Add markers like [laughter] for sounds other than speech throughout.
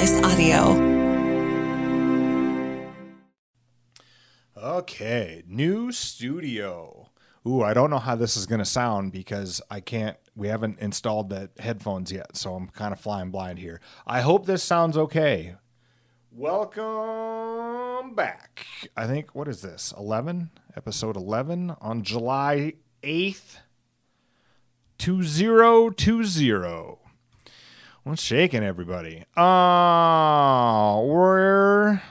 Slice Audio. Okay, new studio. Ooh, I don't know how this is going to sound because I can't, we haven't installed the headphones yet, so I'm kind of flying blind here. I hope this sounds okay. Welcome back. I think, what is this? 11? Episode 11 on July 8th, 2020. What's shaking, everybody? Uh, where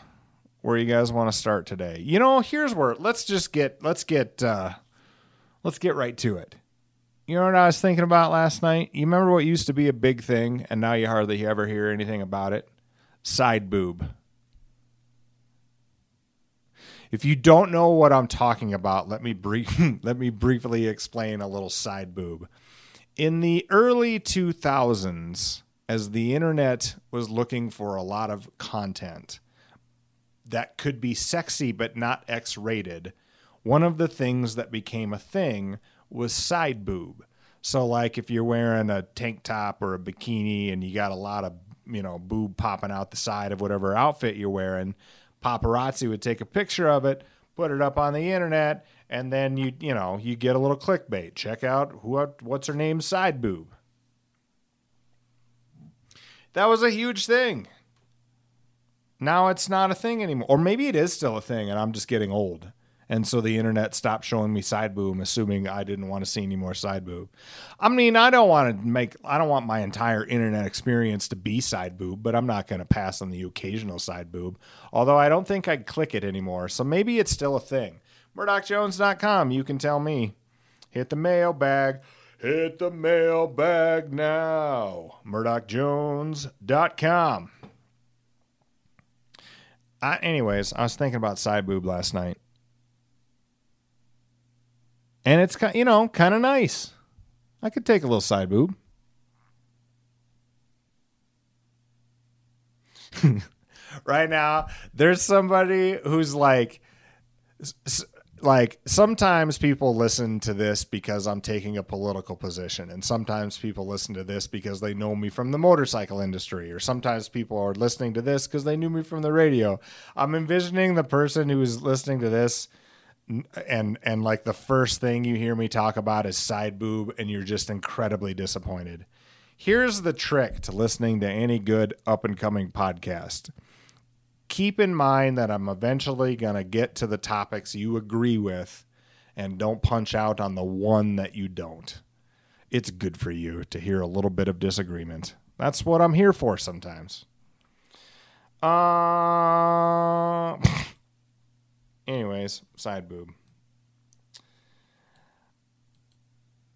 where you guys want to start today? You know, here's where let's just get let's get uh let's get right to it. You know what I was thinking about last night? You remember what used to be a big thing and now you hardly ever hear anything about it? Side boob. If you don't know what I'm talking about, let me brief [laughs] let me briefly explain a little side boob. In the early 2000s, as the internet was looking for a lot of content that could be sexy but not X rated, one of the things that became a thing was side boob. So, like if you're wearing a tank top or a bikini and you got a lot of, you know, boob popping out the side of whatever outfit you're wearing, paparazzi would take a picture of it, put it up on the internet, and then you, you know, you get a little clickbait. Check out who, what's her name, side boob. That was a huge thing. Now it's not a thing anymore. Or maybe it is still a thing and I'm just getting old. And so the internet stopped showing me side boob, assuming I didn't want to see any more side boob. I mean, I don't want to make, I don't want my entire internet experience to be side boob, but I'm not going to pass on the occasional side boob. Although I don't think I'd click it anymore. So maybe it's still a thing. MurdochJones.com, you can tell me. Hit the mailbag. Hit the mailbag now. MurdochJones.com. I, anyways, I was thinking about side boob last night. And it's, you know, kind of nice. I could take a little side boob. [laughs] right now, there's somebody who's like, like sometimes people listen to this because I'm taking a political position, and sometimes people listen to this because they know me from the motorcycle industry, or sometimes people are listening to this because they knew me from the radio. I'm envisioning the person who is listening to this and and like the first thing you hear me talk about is side boob and you're just incredibly disappointed. Here's the trick to listening to any good up and coming podcast keep in mind that I'm eventually going to get to the topics you agree with and don't punch out on the one that you don't. It's good for you to hear a little bit of disagreement. That's what I'm here for sometimes. Uh [laughs] anyways, side boob.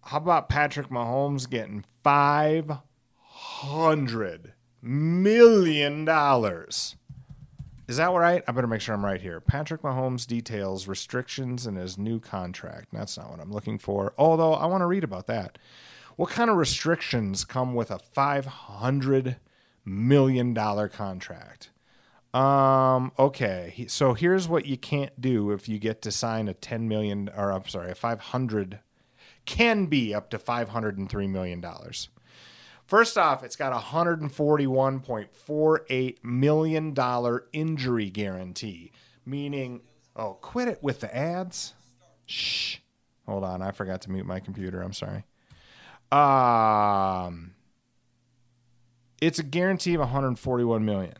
How about Patrick Mahomes getting 500 million dollars? Is that right? I better make sure I'm right here. Patrick Mahomes details restrictions in his new contract. That's not what I'm looking for. Although I want to read about that. What kind of restrictions come with a $500 million contract? Um, okay. So here's what you can't do if you get to sign a 10 million or I'm sorry, a 500 can be up to 503 million dollars. First off, it's got a $141.48 million injury guarantee, meaning, oh, quit it with the ads. Shh. Hold on, I forgot to mute my computer. I'm sorry. Um, it's a guarantee of 141 million.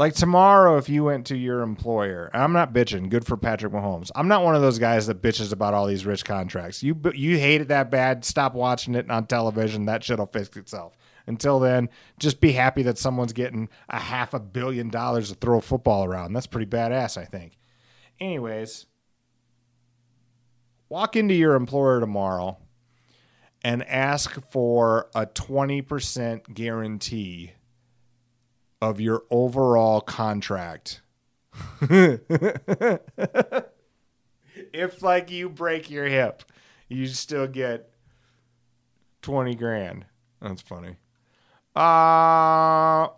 Like tomorrow, if you went to your employer, I'm not bitching. Good for Patrick Mahomes. I'm not one of those guys that bitches about all these rich contracts. You you hate it that bad. Stop watching it on television. That shit'll fix itself. Until then, just be happy that someone's getting a half a billion dollars to throw a football around. That's pretty badass, I think. Anyways, walk into your employer tomorrow and ask for a 20% guarantee of your overall contract. if like you break your hip, you still get 20 grand. That's funny. Uh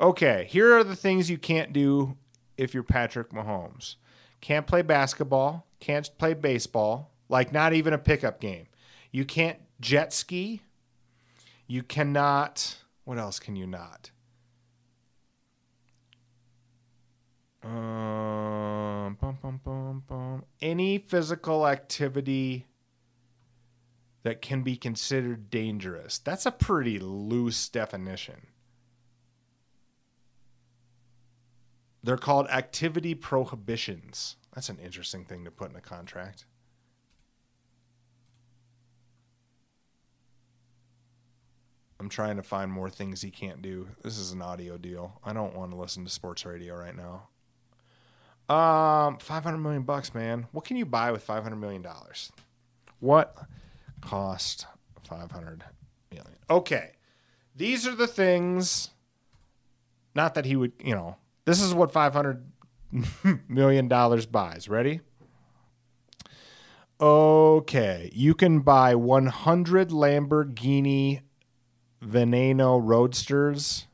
okay, here are the things you can't do if you're Patrick Mahomes. Can't play basketball, can't play baseball, like not even a pickup game. You can't jet ski. You cannot what else can you not? Um, bum, bum, bum, bum. Any physical activity that can be considered dangerous. That's a pretty loose definition. They're called activity prohibitions. That's an interesting thing to put in a contract. I'm trying to find more things he can't do. This is an audio deal. I don't want to listen to sports radio right now. Um, 500 million bucks, man. What can you buy with 500 million dollars? What cost 500 million? Okay. These are the things not that he would, you know, this is what 500 million dollars buys. Ready? Okay, you can buy 100 Lamborghini Veneno Roadsters.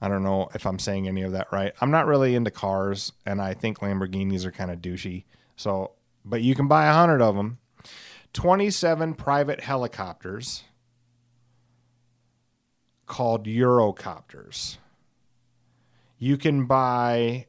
I don't know if I'm saying any of that right. I'm not really into cars, and I think Lamborghinis are kind of douchey. So, but you can buy a hundred of them. 27 private helicopters called Eurocopters. You can buy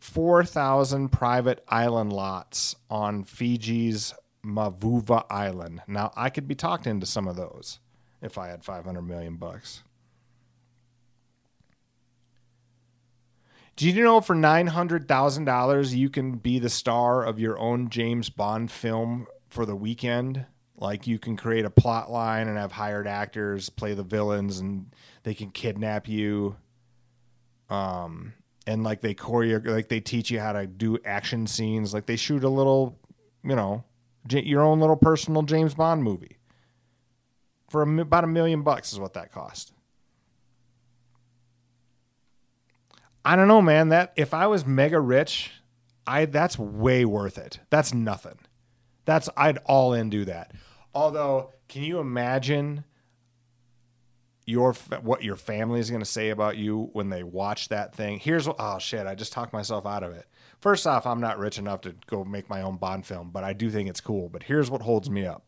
4,000 private island lots on Fiji's Mavuva Island. Now, I could be talked into some of those if I had 500 million bucks. Do you know for $900,000 you can be the star of your own James Bond film for the weekend? Like you can create a plot line and have hired actors play the villains and they can kidnap you. Um and like they choreo like they teach you how to do action scenes like they shoot a little, you know, your own little personal James Bond movie for about a million bucks is what that cost. I don't know, man. That if I was mega rich, I that's way worth it. That's nothing. That's I'd all in do that. Although, can you imagine your what your family is going to say about you when they watch that thing? Here's what, oh shit, I just talked myself out of it. First off, I'm not rich enough to go make my own Bond film, but I do think it's cool. But here's what holds me up.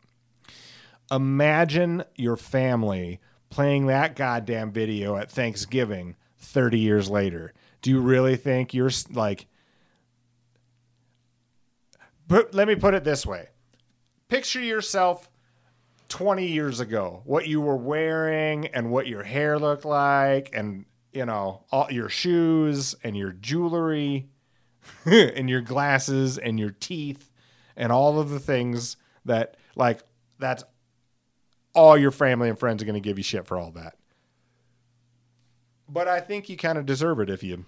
Imagine your family playing that goddamn video at Thanksgiving 30 years later. Do you really think you're like But let me put it this way. Picture yourself 20 years ago, what you were wearing and what your hair looked like and you know, all your shoes and your jewelry [laughs] and your glasses and your teeth and all of the things that like that's all your family and friends are going to give you shit for all that. But I think you kind of deserve it if you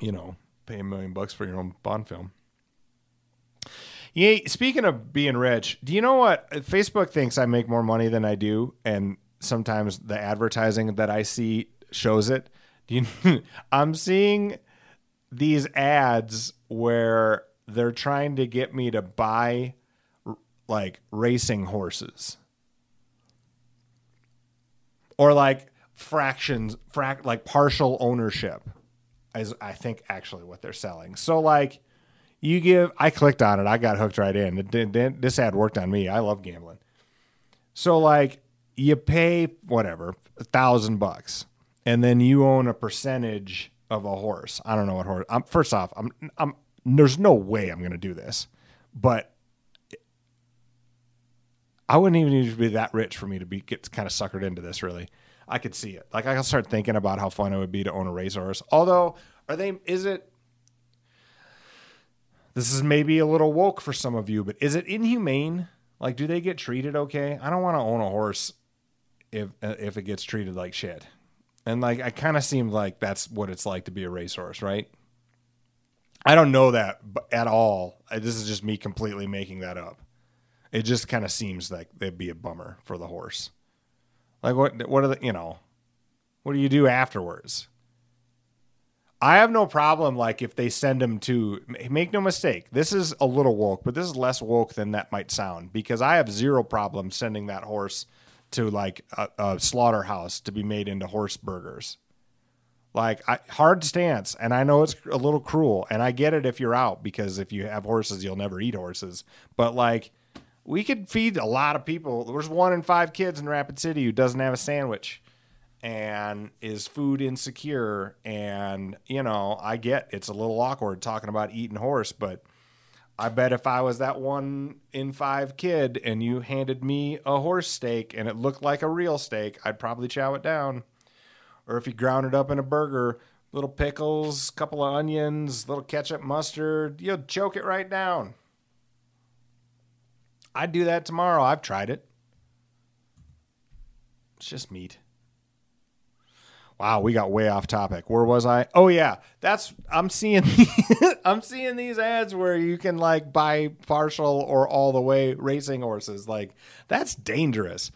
you know, pay a million bucks for your own Bond film. Yeah, speaking of being rich, do you know what Facebook thinks I make more money than I do and sometimes the advertising that I see shows it. You [laughs] I'm seeing these ads where they're trying to get me to buy like racing horses or like fractions frac like partial ownership is i think actually what they're selling so like you give i clicked on it i got hooked right in this ad worked on me i love gambling so like you pay whatever a thousand bucks and then you own a percentage of a horse. I don't know what horse. I'm, first off, I'm, I'm. There's no way I'm to do this, but I wouldn't even need to be that rich for me to be get kind of suckered into this. Really, I could see it. Like I can start thinking about how fun it would be to own a racehorse. Although, are they? Is it? This is maybe a little woke for some of you, but is it inhumane? Like, do they get treated okay? I don't want to own a horse if uh, if it gets treated like shit. And like I kind of seemed like that's what it's like to be a racehorse, right? I don't know that at all. This is just me completely making that up. It just kind of seems like they'd be a bummer for the horse. Like what? What are the? You know, what do you do afterwards? I have no problem. Like if they send him to, make no mistake, this is a little woke, but this is less woke than that might sound because I have zero problem sending that horse to like a, a slaughterhouse to be made into horse burgers. Like I, hard stance, and I know it's a little cruel, and I get it if you're out because if you have horses, you'll never eat horses. But like, we could feed a lot of people. There's one in five kids in Rapid City who doesn't have a sandwich, and is food insecure. And you know i get it's a little awkward talking about eating horse but i bet if i was that one in five kid and you handed me a horse steak and it looked like a real steak i'd probably chow it down. Or if you ground it up in a burger little pickles couple of onions little ketchup mustard you'll choke it right down i'd do that tomorrow i've tried it it's just meat Wow, we got way off topic. Where was I? Oh yeah, that's I'm seeing [laughs] I'm seeing these ads where you can like buy partial or all the way racing horses. Like that's dangerous.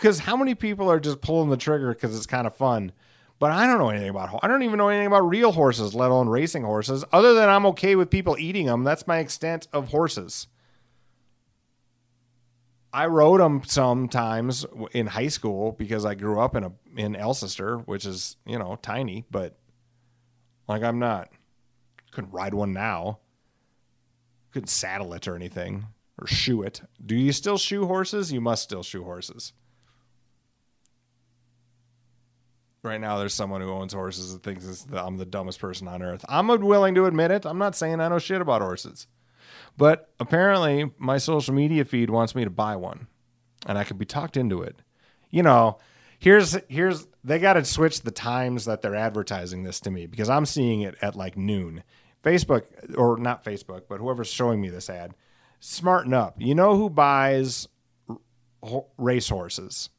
Cuz how many people are just pulling the trigger cuz it's kind of fun? But I don't know anything about I don't even know anything about real horses, let alone racing horses. Other than I'm okay with people eating them, that's my extent of horses. I rode them sometimes in high school because I grew up in a in Alcester, which is you know tiny, but like I'm not couldn't ride one now. Couldn't saddle it or anything or shoe it. Do you still shoe horses? You must still shoe horses. Right now, there's someone who owns horses and thinks I'm the dumbest person on earth. I'm willing to admit it. I'm not saying I know shit about horses. But apparently, my social media feed wants me to buy one, and I could be talked into it. You know, here's here's they got to switch the times that they're advertising this to me because I'm seeing it at like noon. Facebook or not Facebook, but whoever's showing me this ad, smarten up. You know who buys race horses?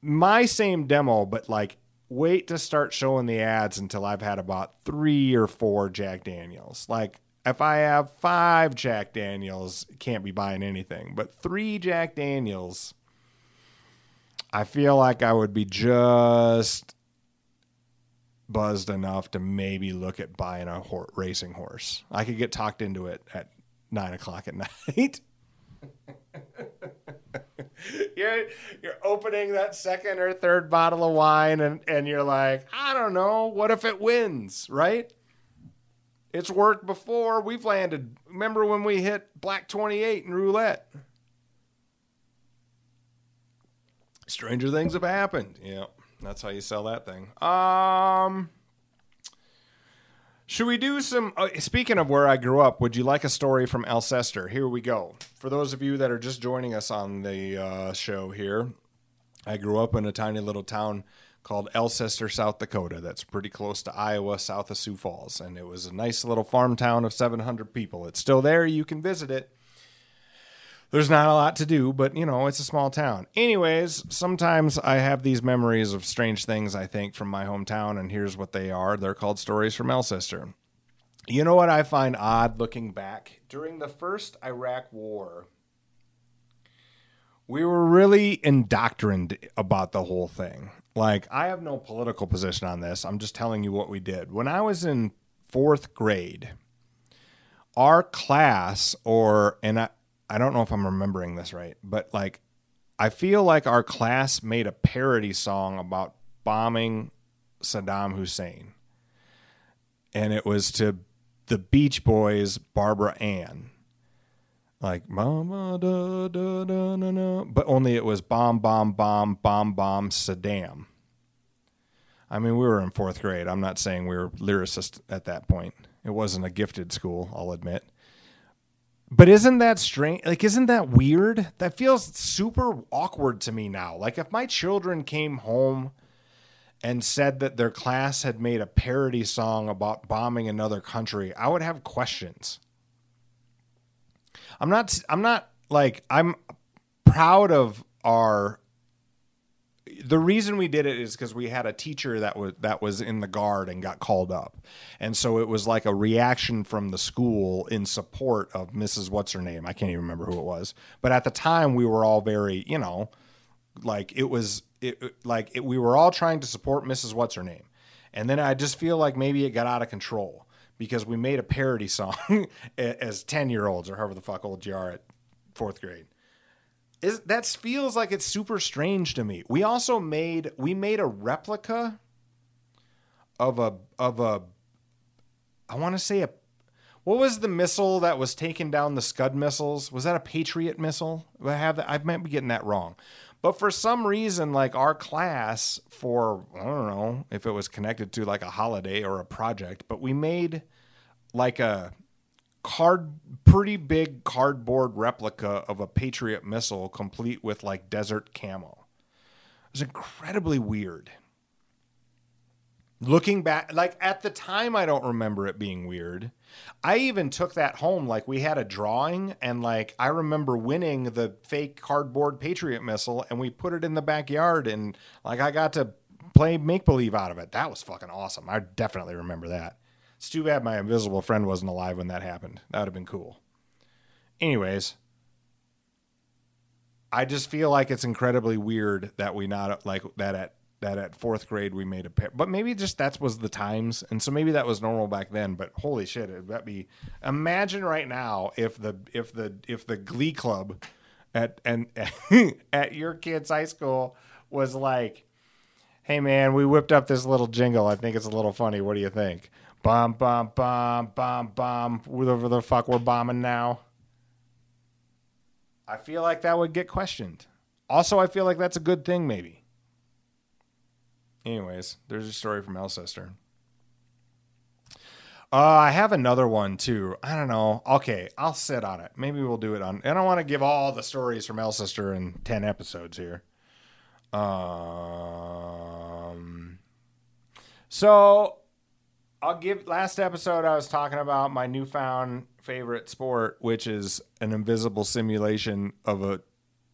My same demo, but like wait to start showing the ads until I've had about three or four Jack Daniels. Like if I have five Jack Daniels, can't be buying anything. But three Jack Daniels, I feel like I would be just buzzed enough to maybe look at buying a ho- racing horse. I could get talked into it at nine o'clock at [laughs] night. [laughs] you're you're opening that second or third bottle of wine and, and you're like, I don't know, what if it wins, right? It's worked before. We've landed. Remember when we hit black 28 in roulette? Stranger things have happened. Yeah, that's how you sell that thing. Um, should we do some? Uh, speaking of where I grew up, would you like a story from Alcester? Here we go. For those of you that are just joining us on the uh, show here, I grew up in a tiny little town called Alcester, South Dakota. That's pretty close to Iowa, south of Sioux Falls. And it was a nice little farm town of 700 people. It's still there. You can visit it. There's not a lot to do, but you know, it's a small town. Anyways, sometimes I have these memories of strange things I think from my hometown, and here's what they are. They're called stories from Alcester. You know what I find odd looking back? During the first Iraq War, we were really indoctrined about the whole thing. Like, I have no political position on this. I'm just telling you what we did. When I was in fourth grade, our class, or, and I, I don't know if I'm remembering this right, but like, I feel like our class made a parody song about bombing Saddam Hussein. And it was to the Beach Boys' Barbara Ann like mama da da da na but only it was bomb bomb bomb bomb bomb Saddam. I mean, we were in fourth grade. I'm not saying we were lyricists at that point. It wasn't a gifted school, I'll admit. But isn't that strange? Like, isn't that weird? That feels super awkward to me now. Like, if my children came home and said that their class had made a parody song about bombing another country, I would have questions. I'm not I'm not like I'm proud of our the reason we did it is because we had a teacher that was that was in the guard and got called up, and so it was like a reaction from the school in support of Mrs. What's her name? I can't even remember who it was, but at the time we were all very, you know, like it was it like it, we were all trying to support Mrs. What's her name, and then I just feel like maybe it got out of control, because we made a parody song [laughs] as 10 year olds or however the fuck old you are at fourth grade. Is, that feels like it's super strange to me. We also made we made a replica of a of a I want to say a what was the missile that was taking down the Scud missiles? Was that a Patriot missile? I have I might be getting that wrong, But for some reason, like our class, for I don't know if it was connected to like a holiday or a project, but we made like a card, pretty big cardboard replica of a Patriot missile, complete with like desert camo. It was incredibly weird. Looking back, like at the time, I don't remember it being weird. I even took that home. Like we had a drawing, and like I remember winning the fake cardboard Patriot missile, and we put it in the backyard, and like I got to play make believe out of it. That was fucking awesome. I definitely remember that. It's too bad my invisible friend wasn't alive when that happened. That would have been cool. Anyways, I just feel like it's incredibly weird that we not like that at that at fourth grade we made a pair. But maybe just that was the times, and so maybe that was normal back then. But holy shit, it that be imagine right now if the if the if the Glee Club at and [laughs] at your kid's high school was like, hey man, we whipped up this little jingle. I think it's a little funny. What do you think? Bomb, bomb, bomb, bomb, bomb. Whatever the fuck we're bombing now. I feel like that would get questioned. Also, I feel like that's a good thing, maybe. Anyways, there's a story from Alcester. Uh, I have another one too. I don't know. Okay, I'll sit on it. Maybe we'll do it on. And I want to give all the stories from Alcester in ten episodes here. Um. So, I'll give. Last episode, I was talking about my newfound favorite sport, which is an invisible simulation of a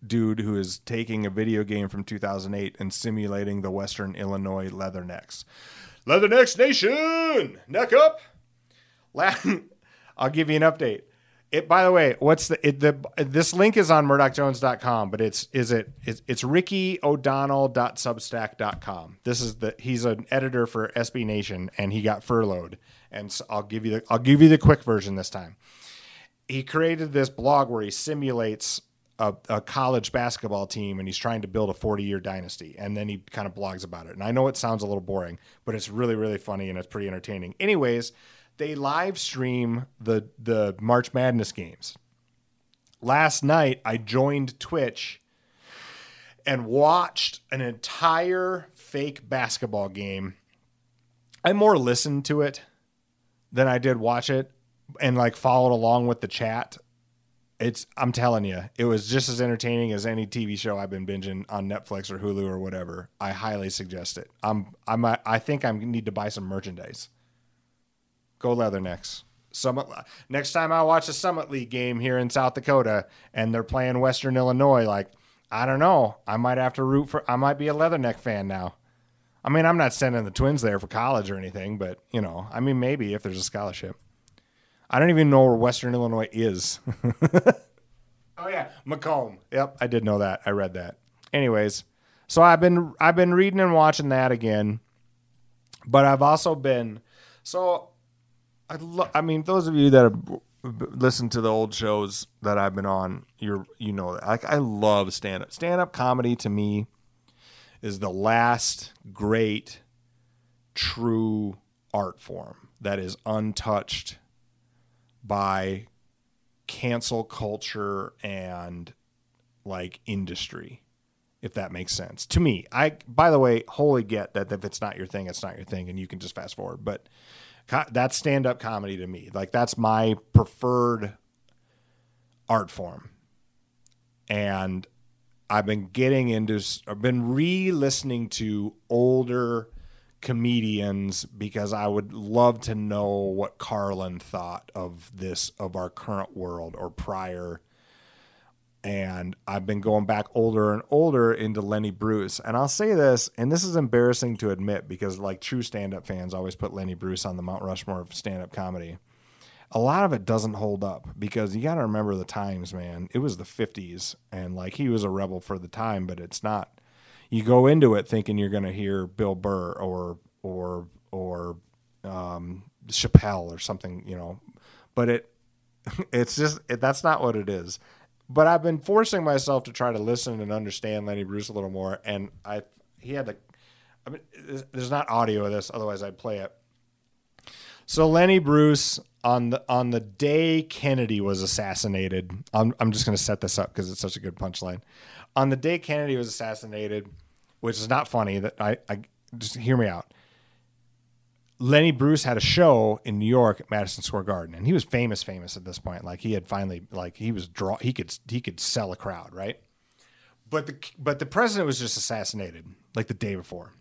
dude who is taking a video game from 2008 and simulating the Western Illinois Leathernecks. Leathernecks Nation, neck up. [laughs] I'll give you an update. It by the way, what's the it, the this link is on murdochjones.com, but it's is it it's, it's rickyo'donnell.substack.com. This is the he's an editor for SB Nation and he got furloughed. And so I'll give you the I'll give you the quick version this time. He created this blog where he simulates a, a, college basketball team and he's trying to build a 40 year dynasty. And then he kind of blogs about it. And I know it sounds a little boring, but it's really, really funny and it's pretty entertaining. Anyways, they live stream the, the March Madness games. Last night, I joined Twitch and watched an entire fake basketball game. I more listened to it than I did watch it and like followed along with the chat it's I'm telling you, it was just as entertaining as any TV show I've been binging on Netflix or Hulu or whatever. I highly suggest it. I'm I'm I think I need to buy some merchandise. Go Leathernecks. Summit next time I watch a Summit League game here in South Dakota and they're playing Western Illinois, like I don't know, I might have to root for. I might be a Leatherneck fan now. I mean, I'm not sending the twins there for college or anything, but you know, I mean, maybe if there's a scholarship. I don't even know where Western Illinois is. [laughs] oh yeah, Macomb. Yep, I did know that. I read that. Anyways, so I've been I've been reading and watching that again, but I've also been so I lo- I mean those of you that have listened to the old shows that I've been on, you're you know that. Like I love stand up. Stand up comedy to me is the last great true art form that is untouched by cancel culture and like industry if that makes sense. To me i by the way wholly get that if it's not your thing it's not your thing and you can just fast forward. But co- that's stand-up comedy to me. Like that's my preferred art form. And i've been getting into i've been re-listening to older comedians because I would love to know what Carlin thought of this of our current world or prior. And I've been going back older and older into Lenny Bruce. And I'll say this, and this is embarrassing to admit because like true stand-up fans always put Lenny Bruce on the Mount Rushmore of stand-up comedy. A lot of it doesn't hold up because you got to remember the times, man. It was the 50s and like he was a rebel for the time, but it's not you go into it thinking you're going to hear Bill Burr or or or um, Chappelle or something, you know, but it [laughs] it's just it, that's not what it is. But I've been forcing myself to try to listen and understand Lenny Bruce a little more, and I he had the I mean, there's not audio of this, otherwise I'd play it. So Lenny Bruce on the on the day Kennedy was assassinated. I'm I'm just going to set this up because it's such a good punchline. On the day Kennedy was assassinated, which is not funny. That I I just hear me out. Lenny Bruce had a show in New York at Madison Square Garden, and he was famous, famous at this point. Like he had finally, like he was draw, he could he could sell a crowd, right? But the but the president was just assassinated like the day before,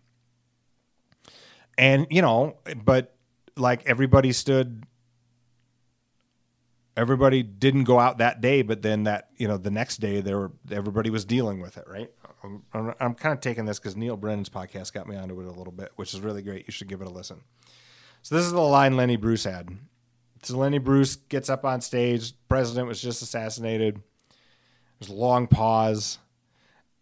and you know, but like everybody stood, everybody didn't go out that day, but then that you know the next day there everybody was dealing with it, right? I'm, I'm, I'm kind of taking this because Neal Brennan's podcast got me onto it a little bit, which is really great. You should give it a listen. So this is the line Lenny Bruce had. So Lenny Bruce gets up on stage. President was just assassinated. There's a long pause,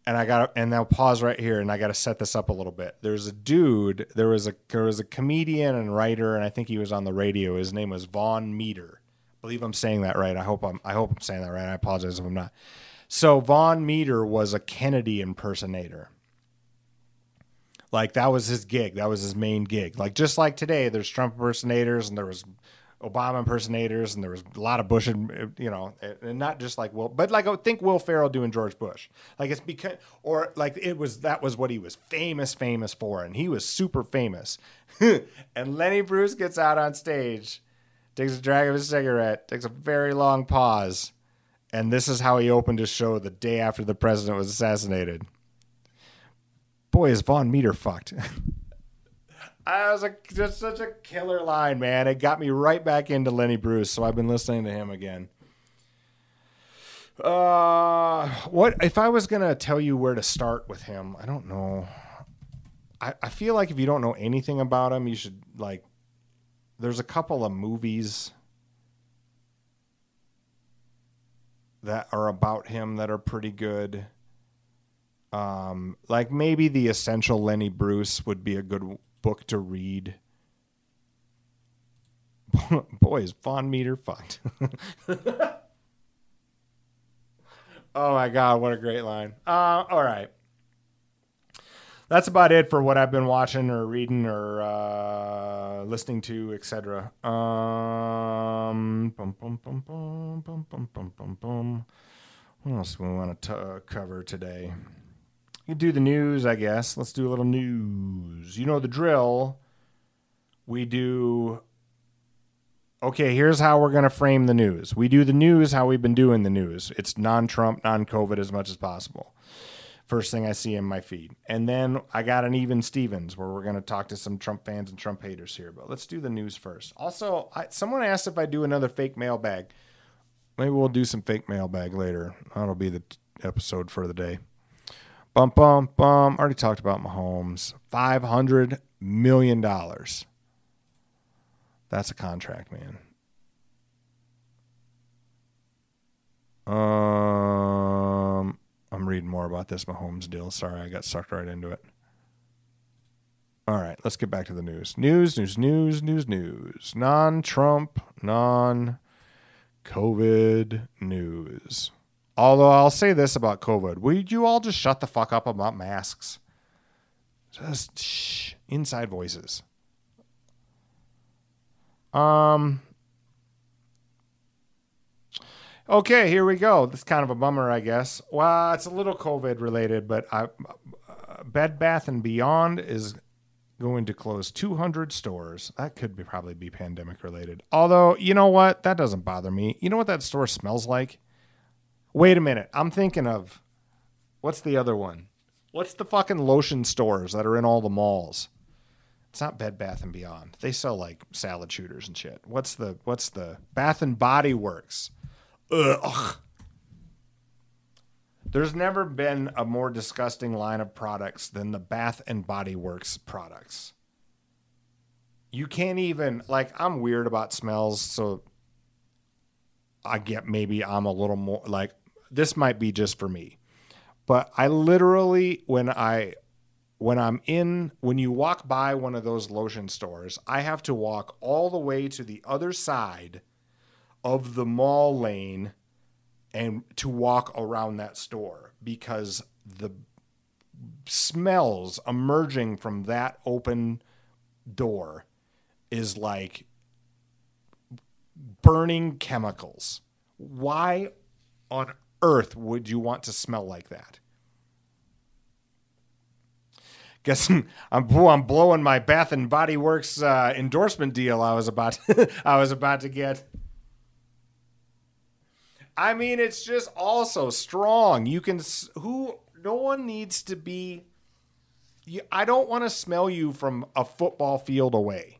and I got and now pause right here, and I got to set this up a little bit. There's a dude. There was a there was a comedian and writer, and I think he was on the radio. His name was Vaughn Meader. Believe I'm saying that right. I hope I'm I hope I'm saying that right. I apologize if I'm not. So Vaughn Meader was a Kennedy impersonator. Like that was his gig. That was his main gig. Like just like today, there's Trump impersonators and there was Obama impersonators and there was a lot of Bush, you know, and not just like Will, but like I think Will Ferrell doing George Bush. Like it's because, or like it was that was what he was famous, famous for, and he was super famous. [laughs] and Lenny Bruce gets out on stage, takes a drag of his cigarette, takes a very long pause, and this is how he opened his show the day after the president was assassinated boy, is Vaughn Meader fucked. [laughs] I was just such a killer line, man. It got me right back into Lenny Bruce, so I've been listening to him again. Uh, what if I was gonna tell you where to start with him? I don't know. I, I feel like if you don't know anything about him, you should like. There's a couple of movies that are about him that are pretty good. Um, like maybe the essential Lenny Bruce would be a good book to read. [laughs] Boy, is Vaughn Meader fucked. [laughs] [laughs] oh my god, what a great line. Uh, all right that's about it for what I've been watching or reading or uh, listening to, etc. Um, What else do we want to uh, cover today? You do the news, I guess. Let's do a little news. You know the drill. We do. Okay, here's how we're going to frame the news. We do the news how we've been doing the news. It's non Trump, non COVID as much as possible. First thing I see in my feed. And then I got an even Stevens where we're going to talk to some Trump fans and Trump haters here. But let's do the news first. Also, I, someone asked if I do another fake mailbag. Maybe we'll do some fake mailbag later. That'll be the t- episode for the day. Bum bum bum. Already talked about Mahomes. Five hundred million dollars. That's a contract, man. Um, I'm reading more about this Mahomes deal. Sorry, I got sucked right into it. All right, let's get back to the news. News, news, news, news, news. Non Trump, non COVID news. Although I'll say this about COVID. Would you all just shut the fuck up about masks? Just shh, inside voices. Um Okay, here we go. This is kind of a bummer, I guess. Well, it's a little COVID related, but I, uh, Bed Bath and Beyond is going to close 200 stores. That could be probably be pandemic related. Although, you know what? That doesn't bother me. You know what that store smells like? Wait a minute. I'm thinking of what's the other one? What's the fucking lotion stores that are in all the malls? It's not Bed Bath and Beyond. They sell like salad shooters and shit. What's the what's the Bath and Body Works? Ugh. There's never been a more disgusting line of products than the Bath and Body Works products. You can't even like I'm weird about smells, so I get maybe I'm a little more like this might be just for me. But I literally when I when I'm in when you walk by one of those lotion stores, I have to walk all the way to the other side of the mall lane and to walk around that store because the smells emerging from that open door is like burning chemicals. Why on earth would you want to smell like that? Guess [laughs] I'm I'm blowing my Bath and Body Works uh, endorsement deal. I was about [laughs] I was about to get. I mean, it's just also strong. You can who no one needs to be. I don't want to smell you from a football field away.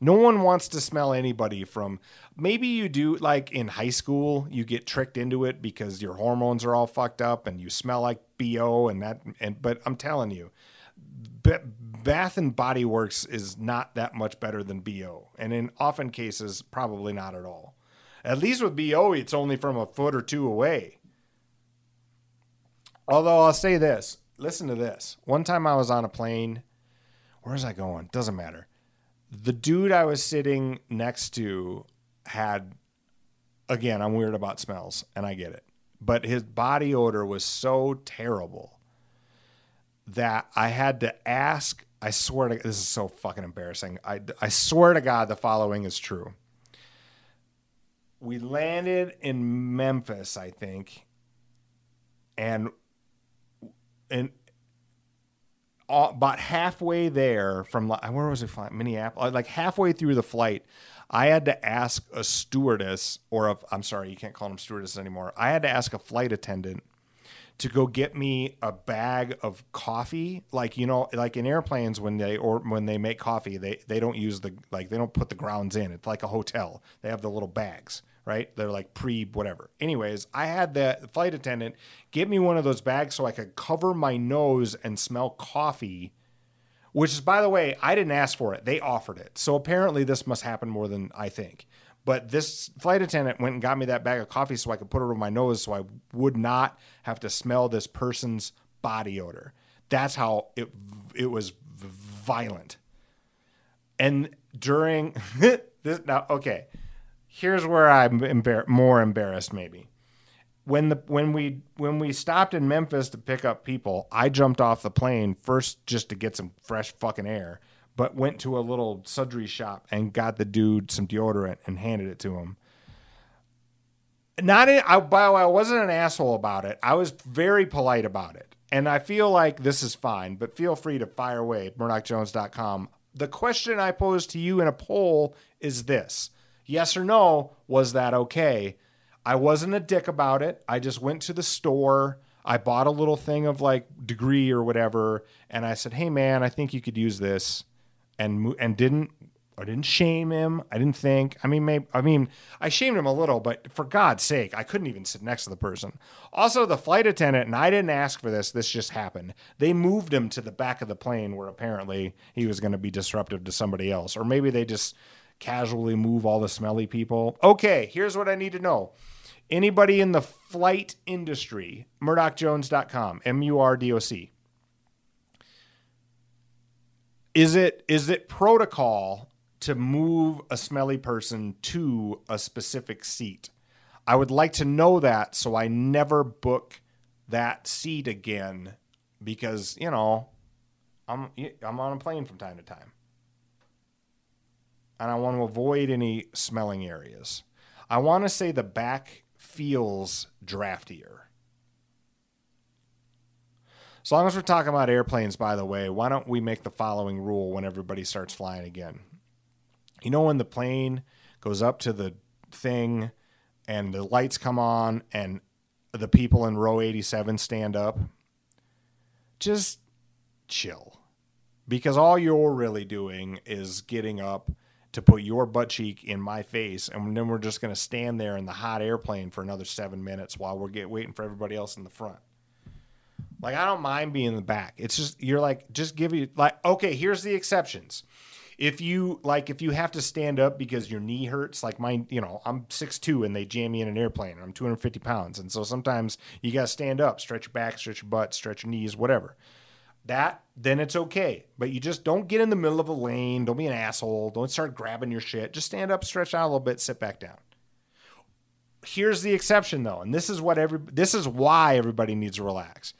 No one wants to smell anybody from. Maybe you do like in high school, you get tricked into it because your hormones are all fucked up and you smell like bo and that. And but I'm telling you, Bath and Body Works is not that much better than BO, and in often cases, probably not at all. At least with BO, it's only from a foot or two away. Although I'll say this listen to this. One time I was on a plane. Where was I going? Doesn't matter. The dude I was sitting next to had, again, I'm weird about smells, and I get it. But his body odor was so terrible that I had to ask. I swear to this is so fucking embarrassing. I, I swear to God, the following is true. We landed in Memphis, I think, and and all, about halfway there from where was it flying? Minneapolis. Uh, like halfway through the flight, I had to ask a stewardess, or a, I'm sorry, you can't call them stewardess anymore. I had to ask a flight attendant to go get me a bag of coffee like you know like in airplanes when they or when they make coffee they they don't use the like they don't put the grounds in it's like a hotel they have the little bags right? They're like pre whatever. Anyways i had the flight attendant get me one of those bags so i could cover my nose and smell coffee which is by the way i didn't ask for it. They offered it. So apparently this must happen more than i think. But this flight attendant went and got me that bag of coffee so I could put it over my nose so I would not have to smell this person's body odor. That's how it it was violent. And during [laughs] this now okay, here's where I'm embar- more embarrassed maybe. When the when we when we stopped in Memphis to pick up people, I jumped off the plane first just to get some fresh fucking air but went to a little sundry shop and got the dude some deodorant and handed it to him. Not in, I, by the way, I wasn't an asshole about it. I was very polite about it. And I feel like this is fine, but feel free to fire away murdochjones.com. The question I posed to you in a poll is this Yes or no, was that okay? I wasn't a dick about it. I just went to the store. I bought a little thing of like degree or whatever. And I said, hey, man, I think you could use this and and didn't I didn't shame him. I didn't think. I mean, maybe, I mean, I shamed him a little, but for God's sake, I couldn't even sit next to the person. Also, the flight attendant, and I didn't ask for this. This just happened. They moved him to the back of the plane where apparently he was going to be disruptive to somebody else, or maybe they just casually move all the smelly people. Okay, here's what I need to know. Anybody in the flight industry, MurdochJones.com, M U R D O C is it is it protocol to move a smelly person to a specific seat? I would like to know that so I never book that seat again because, you know, I'm I'm on a plane from time to time. And I want to avoid any smelling areas. I want to say the back feels draftier. As long as we're talking about airplanes, by the way, why don't we make the following rule when everybody starts flying again? You know, when the plane goes up to the thing and the lights come on and the people in row 87 stand up, just chill. Because all you're really doing is getting up to put your butt cheek in my face, and then we're just going to stand there in the hot airplane for another seven minutes while we're get, waiting for everybody else in the front. Like I don't mind being in the back. It's just you're like just give you like okay, here's the exceptions. If you like if you have to stand up because your knee hurts, like mine, you know, I'm 6'2 and they jam me in an airplane. I'm 250 pounds. And so sometimes you gotta stand up, stretch your back, stretch your butt, stretch your knees, whatever. That then it's okay. But you just don't get in the middle of a lane. Don't be an asshole. Don't start grabbing your shit. Just stand up, stretch out a little bit, sit back down here's the exception though and this is what every this is why everybody needs to relax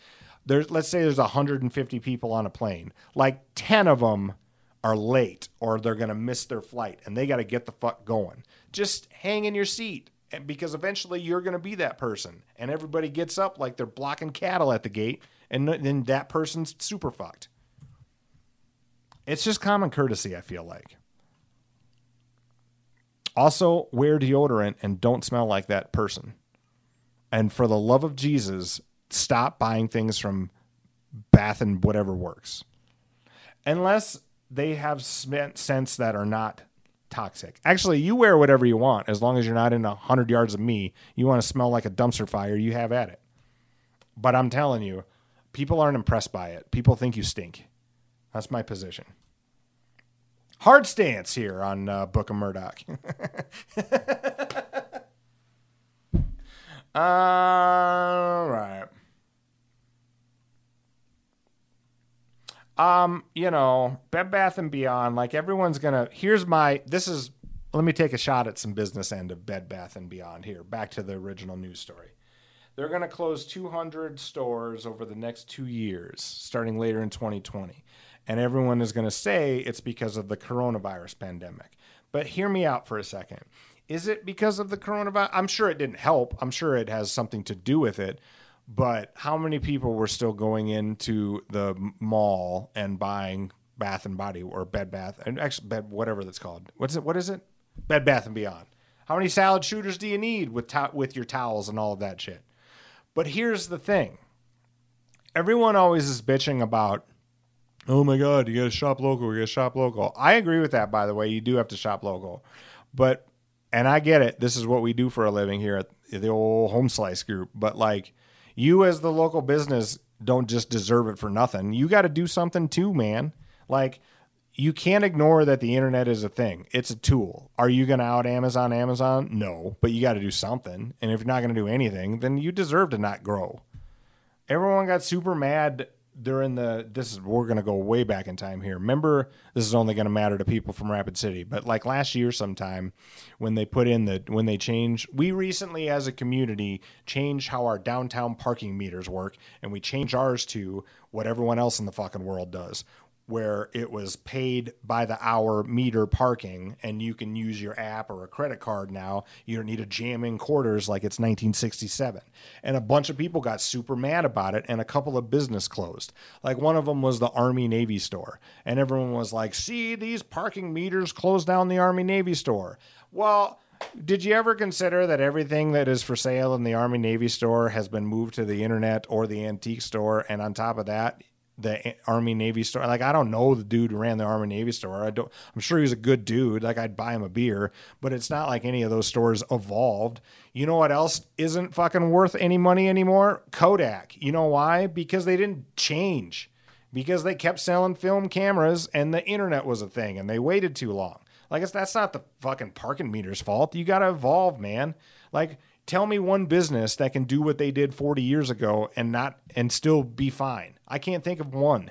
there's let's say there's 150 people on a plane like 10 of them are late or they're going to miss their flight and they got to get the fuck going just hang in your seat because eventually you're going to be that person. And everybody gets up like they're blocking cattle at the gate, and then that person's super fucked. It's just common courtesy, I feel like. Also, wear deodorant and don't smell like that person. And for the love of Jesus, stop buying things from Bath and whatever works. Unless they have scents that are not toxic. Actually, you wear whatever you want as long as you're not in a hundred yards of me. You want to smell like a dumpster fire, you have at it. But I'm telling you, people aren't impressed by it. People think you stink. That's my position. Hard stance here on uh, Book of Murdoch. [laughs] All right. Um, you know, Bed Bath and Beyond, like everyone's gonna. Here's my. This is. Let me take a shot at some business end of Bed Bath and Beyond here. Back to the original news story. They're going to close 200 stores over the next two years, starting later in 2020. And everyone is going to say it's because of the coronavirus pandemic. But hear me out for a second. Is it because of the coronavirus? I'm sure it didn't help. I'm sure it has something to do with it but how many people were still going into the mall and buying Bath and Body or Bed Bath and actually Bed whatever that's called? What's it? What is it? Bed Bath and Beyond. How many salad shooters do you need with with your towels and all of that shit? But here's the thing. Everyone always is bitching about, oh my god, you got to shop local, you got to shop local. I agree with that. By the way, you do have to shop local, but and I get it. This is what we do for a living here at the old Home Slice Group. But like you as the local business don't just deserve it for nothing. You got to do something too, man. Like you can't ignore that the internet is a thing. It's a tool. Are you going to out Amazon Amazon? No, but you got to do something. And if you're not going to do anything, then you deserve to not grow. Everyone got super mad during the this is we're going to go way back in time here. Remember, this is only going to matter to people from Rapid City, but like last year sometime when they put in the when they change, we recently as a community changed how our downtown parking meters work and we changed ours to what everyone else in the fucking world does, where it was paid by the hour meter parking and you can use your app or a credit card now. You don't need to jam in quarters like it's 1967. And a bunch of people got super mad about it and a couple of business closed. Like one of them was the Army Navy store. And everyone was like, "See, these parking meters closed down the Army Navy store." Well, did you ever consider that everything that is for sale in the Army Navy store has been moved to the internet or the antique store and on top of that, the Army Navy store. Like I don't know the dude who ran the Army Navy store. I don't. I'm sure he's a good dude. Like I'd buy him a beer, but it's not like any of those stores evolved. You know what else isn't fucking worth any money anymore? Kodak. You know why? Because they didn't change. Because they kept selling film cameras and the internet was a thing and they waited too long. Like it's that's not the fucking parking meter's fault. You got to evolve, man. Like tell me one business that can do what they did 40 years ago and not and still be fine. I can't think of one.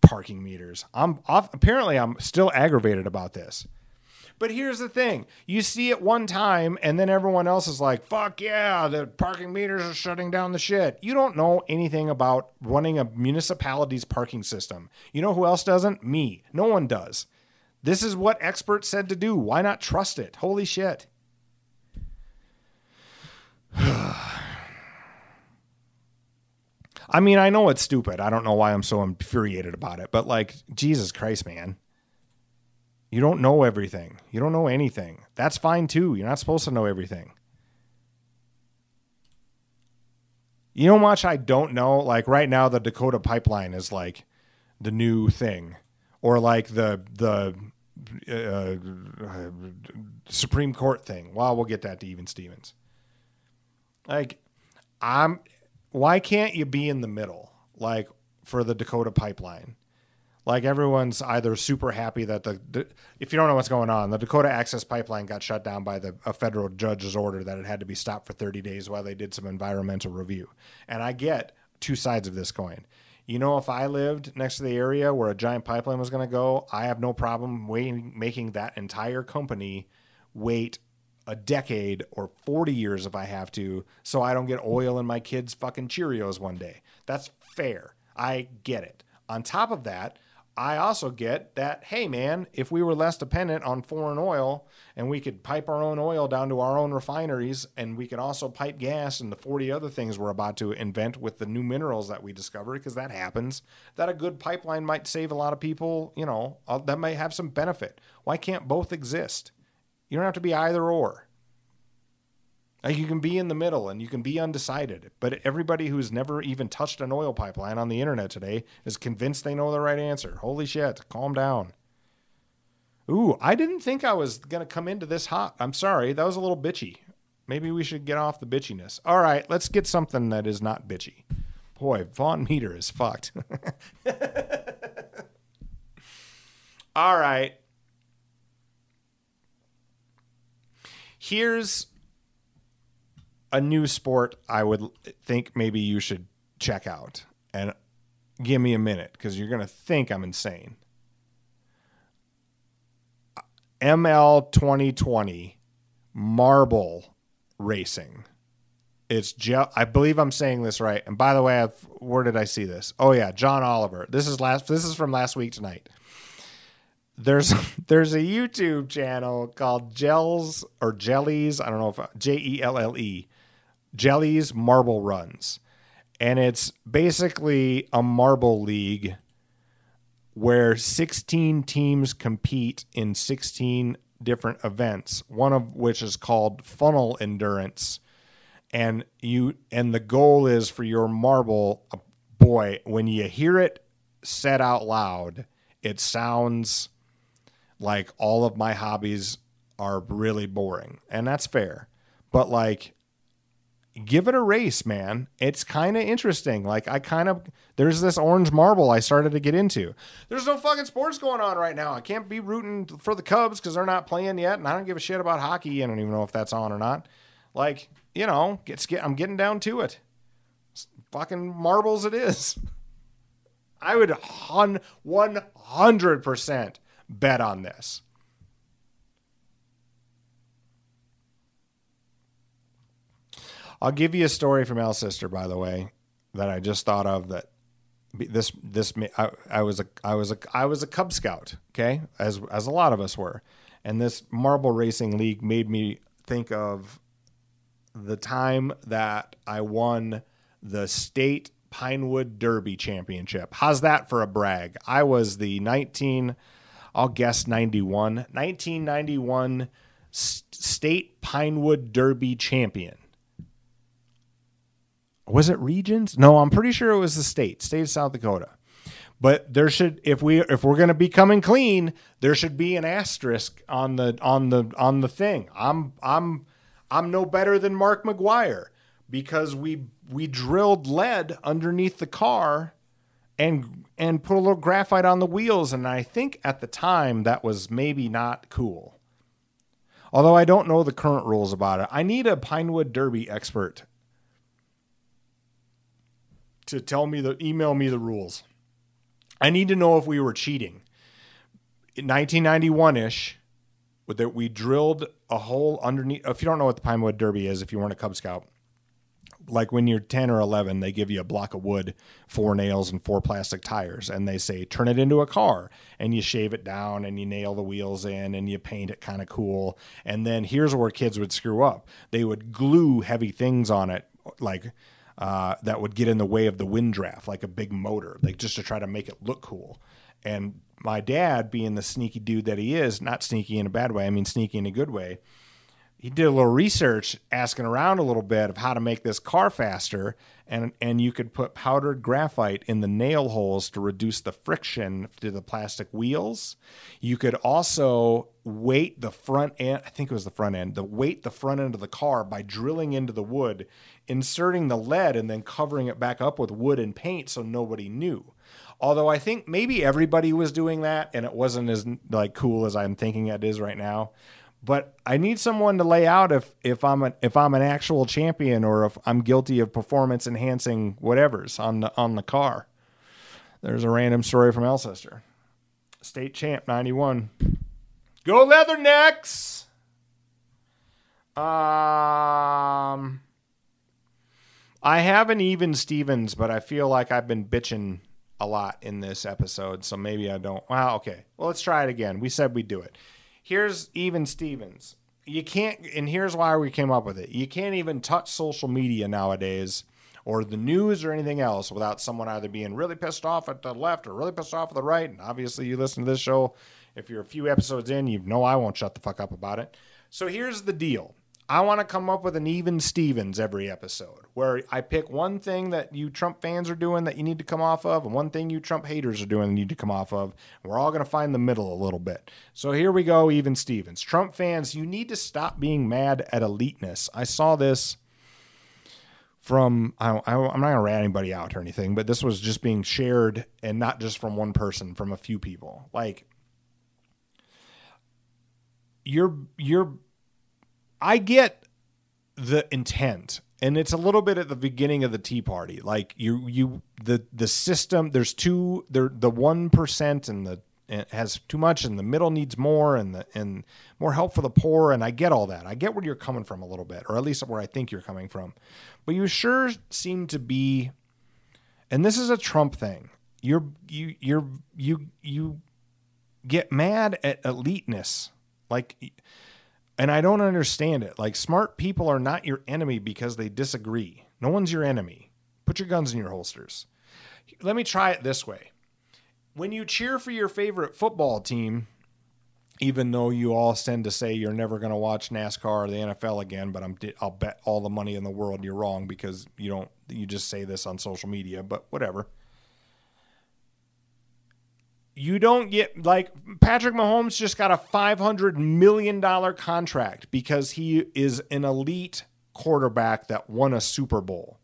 Parking meters. I'm off apparently I'm still aggravated about this. But here's the thing. You see it one time and then everyone else is like, "Fuck yeah, the parking meters are shutting down the shit." You don't know anything about running a municipality's parking system. You know who else doesn't? Me. No one does. This is what experts said to do. Why not trust it? Holy shit. I mean, I know it's stupid. I don't know why I'm so infuriated about it, but like, Jesus Christ, man. You don't know everything. You don't know anything. That's fine too. You're not supposed to know everything. You know much I don't know? Like right now the Dakota pipeline is like the new thing or like the the uh, Supreme Court thing. Well, we'll get that to even Stevens. Like, I'm. Why can't you be in the middle? Like for the Dakota pipeline. Like everyone's either super happy that the, if you don't know what's going on, the Dakota Access Pipeline got shut down by the a federal judge's order that it had to be stopped for 30 days while they did some environmental review. And I get two sides of this coin. You know, if I lived next to the area where a giant pipeline was going to go, I have no problem waiting, making that entire company wait a decade or 40 years if I have to, so I don't get oil in my kids' fucking Cheerios one day. That's fair. I get it. On top of that, I also get that, hey, man, if we were less dependent on foreign oil and we could pipe our own oil down to our own refineries and we could also pipe gas and the 40 other things we're about to invent with the new minerals that we discover, because that happens, that a good pipeline might save a lot of people, you know, uh, that might have some benefit. Why can't both exist? You don't have to be either or. Like you can be in the middle and you can be undecided. But everybody who's never even touched an oil pipeline on the internet today is convinced they know the right answer. Holy shit, calm down. Ooh, I didn't think I was going to come into this hot. I'm sorry, that was a little bitchy. Maybe we should get off the bitchiness. All right, let's get something that is not bitchy. Boy, Vaughn Meader is fucked. [laughs] All right. Here's a new sport I would think maybe you should check out. And give me a minute because you're going to think I'm insane. ML 2020 marble racing. It's. I believe I'm saying this right. And by the way, I've, where did I see this? Oh yeah, John Oliver. This is last. This is from last week tonight. There's [laughs] there's a YouTube channel called Gels or Jellies. I don't know if J E L L E Jellies Marble Runs. And it's basically a marble league where 16 teams compete in 16 different events, one of which is called funnel endurance. And you and the goal is for your marble uh, boy, when you hear it said out loud, it sounds like all of my hobbies are really boring. And that's fair. But like give it a race, man. It's kind of interesting. Like I kind of there's this orange marble I started to get into. There's no fucking sports going on right now. I can't be rooting for the Cubs because they're not playing yet, and I don't give a shit about hockey. I don't even know if that's on or not. Like you know, gets get I'm getting down to it. It's fucking marbles, it is. [laughs] I would one hundred percent bet on this. I'll give you a story from Alcester, by the way, that I just thought of. That this this I, I was a I was a I was a Cub Scout, okay, as as a lot of us were, and this marble racing league made me think of the time that I won the state Pinewood Derby Championship. How's that for a brag? I was the 19, I'll guess 91, 1991 state Pinewood Derby champion was it regions? No, I'm pretty sure it was the state, state of South Dakota. But there should if we if we're going to be coming clean, there should be an asterisk on the on the on the thing. I'm I'm I'm no better than Mark McGwire because we we drilled lead underneath the car and and put a little graphite on the wheels and I think at the time that was maybe not cool. Although I don't know the current rules about it. I need a Pinewood Derby expert to tell me the email me the rules. I need to know if we were cheating. In 1991 ish, that we drilled a hole underneath. If you don't know what the Pinewood Derby is, if you weren't a Cub Scout, like when you're 10 or 11, they give you a block of wood, four nails, and four plastic tires. And they say, turn it into a car. And you shave it down and you nail the wheels in and you paint it kind of cool. And then here's where kids would screw up they would glue heavy things on it, like uh, that would get in the way of the wind draft, like a big motor, like just to try to make it look cool. And my dad, being the sneaky dude that he is, not sneaky in a bad way, I mean sneaky in a good way, he did a little research asking around a little bit of how to make this car faster and and you could put powdered graphite in the nail holes to reduce the friction to the plastic wheels. You could also weight the front end i think it was the front end the weight the front end of the car by drilling into the wood inserting the lead and then covering it back up with wood and paint so nobody knew. Although i think maybe everybody was doing that and it wasn't as like cool as i'm thinking it is right now but I need someone to lay out if if I'm a, if I'm an actual champion or if I'm guilty of performance enhancing whatever's on the on the car. There's a random story from Alcester. State champ 91. Go Leathernecks. Um I have an even Stevens, but I feel like I've been bitching a lot in this episode, so maybe I don't. Well, okay. Well, let's try it again. We said we'd do it. Here's even Stevens. You can't, and here's why we came up with it. You can't even touch social media nowadays or the news or anything else without someone either being really pissed off at the left or really pissed off at the right. And obviously, you listen to this show. If you're a few episodes in, you know I won't shut the fuck up about it. So here's the deal I want to come up with an even Stevens every episode where I pick one thing that you Trump fans are doing that you need to come off of, and one thing you Trump haters are doing that you need to come off of. We're all going to find the middle a little bit. So here we go, even Stevens. Trump fans, you need to stop being mad at eliteness. I saw this from, I, I, I'm not going to rat anybody out or anything, but this was just being shared and not just from one person, from a few people. Like, you're, you're, I get the intent and it's a little bit at the beginning of the tea party like you you the the system there's two there the 1% and the it has too much and the middle needs more and the and more help for the poor and I get all that. I get where you're coming from a little bit or at least where I think you're coming from. But you sure seem to be and this is a Trump thing. You're you you're you you get mad at eliteness. Like and I don't understand it. Like, smart people are not your enemy because they disagree. No one's your enemy. Put your guns in your holsters. Let me try it this way. When you cheer for your favorite football team, even though you all tend to say you're never going to watch NASCAR or the NFL again, but I'm I'll bet all the money in the world you're wrong because you don't you just say this on social media, but whatever you don't get like Patrick Mahomes just got a $500 million contract because he is an elite quarterback that won a Super Bowl.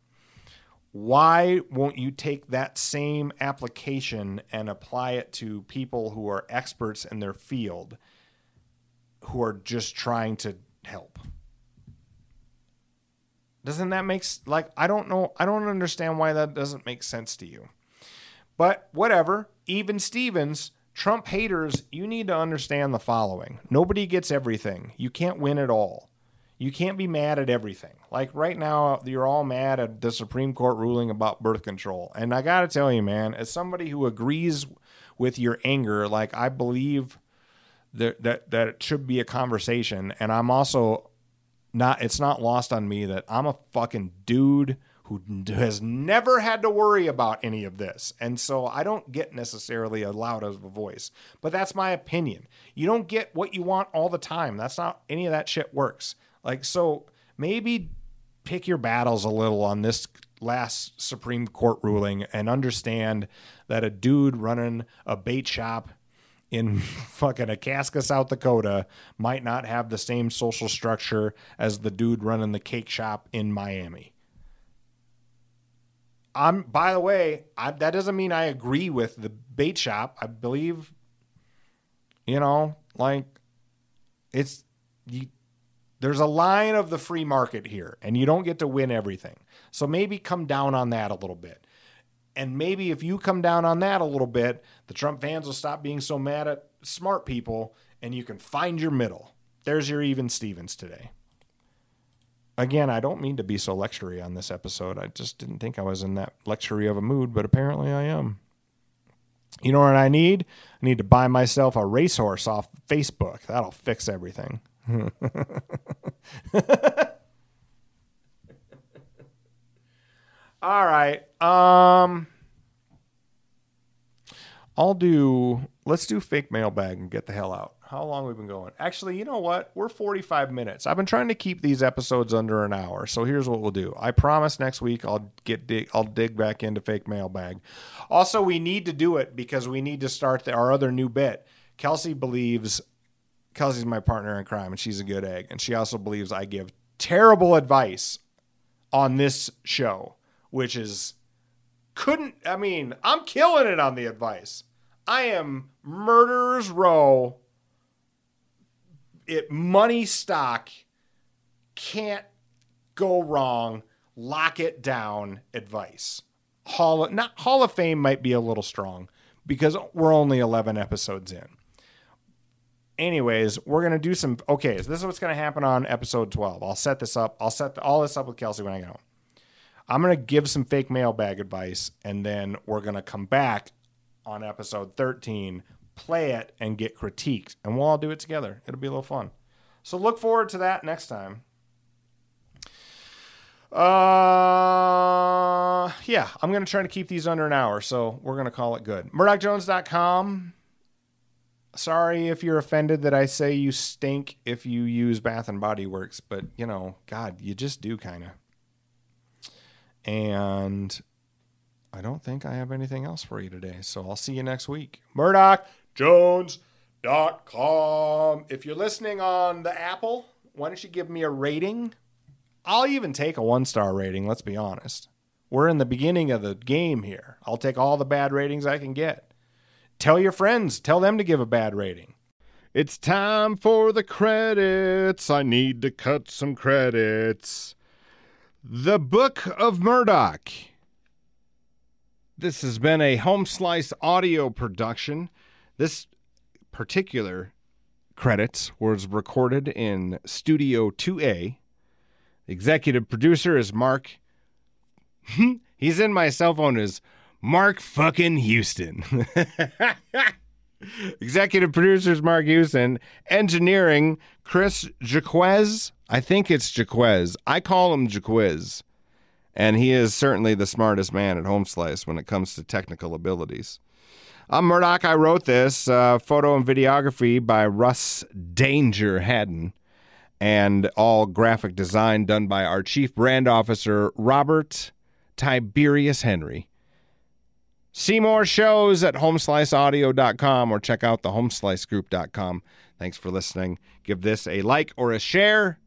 Why won't you take that same application and apply it to people who are experts in their field who are just trying to help? Doesn't that make like I don't know I don't understand why that doesn't make sense to you. But whatever, even Stevens, Trump haters, you need to understand the following nobody gets everything. You can't win it all. You can't be mad at everything. Like right now, you're all mad at the Supreme Court ruling about birth control. And I got to tell you, man, as somebody who agrees with your anger, like I believe that, that, that it should be a conversation. And I'm also not, it's not lost on me that I'm a fucking dude who has never had to worry about any of this. And so I don't get necessarily a loud of a voice, but that's my opinion. You don't get what you want all the time. That's not any of that shit works. Like, so maybe pick your battles a little on this last Supreme Court ruling and understand that a dude running a bait shop in [laughs] fucking Akaska, South Dakota might not have the same social structure as the dude running the cake shop in Miami. I'm by the way, I, that doesn't mean I agree with the bait shop. I believe, you know, like it's you, there's a line of the free market here, and you don't get to win everything. So maybe come down on that a little bit. And maybe if you come down on that a little bit, the Trump fans will stop being so mad at smart people and you can find your middle. There's your even Stevens today again, I don't mean to be so lectury on this episode. I just didn't think I was in that lectury of a mood, but apparently I am. You know what I need? I need to buy myself a racehorse off Facebook. That'll fix everything. [laughs] All right. Um I'll do let's do fake mailbag and get the hell out. How long we've been going? Actually, you know what? We're 45 minutes. I've been trying to keep these episodes under an hour. So here's what we'll do. I promise next week I'll get dig, I'll dig back into fake mailbag. Also, we need to do it because we need to start the, our other new bit. Kelsey believes Kelsey's my partner in crime and she's a good egg and she also believes I give terrible advice on this show, which is couldn't I mean, I'm killing it on the advice. I am murderers row it money stock can't go wrong. Lock it down. Advice. Hall of, not Hall of Fame might be a little strong because we're only 11 episodes in. Anyways, we're gonna do some. Okay, so this is what's gonna happen on episode 12. I'll set this up. I'll set all this up with Kelsey when I get home. I'm to give some fake mailbag advice, and then we're to come back on episode 13, play it, and get critiques. And we'll all do it together. It'll be a little fun. So look forward to that next time. Uh, yeah, I'm going to try to keep these under an hour, so we're going to call it good. MurdochJones.com. Sorry if you're offended that I say you stink if you use Bath and Body Works, but you know, God, you just do kind of. And I don't think I have anything else for you today, so I'll see you next week. MurdochJones.com. If you're listening on the Apple, why don't you give me a rating? I'll even take a one star rating, let's be honest. We're in the beginning of the game here. I'll take all the bad ratings I can get. Tell your friends, tell them to give a bad rating. It's time for the credits. I need to cut some credits. The Book of Murdoch. This has been a home slice audio production. This particular credits was recorded in Studio 2A Executive producer is Mark. [laughs] He's in my cell phone as Mark fucking Houston. [laughs] Executive producer is Mark Houston. Engineering, Chris Jaquez. I think it's Jaquez. I call him Jaquiz. And he is certainly the smartest man at Home Slice when it comes to technical abilities. I'm Murdoch. I wrote this. Uh, photo and videography by Russ Danger Haddon and all graphic design done by our chief brand officer, Robert Tiberius Henry. See more shows at homesliceaudio.com or check out the homeslicegroup.com. Thanks for listening. Give this a like or a share,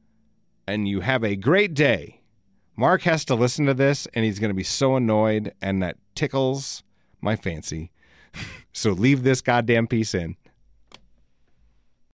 and you have a great day. Mark has to listen to this, and he's going to be so annoyed, and that tickles my fancy. [laughs] so leave this goddamn piece in.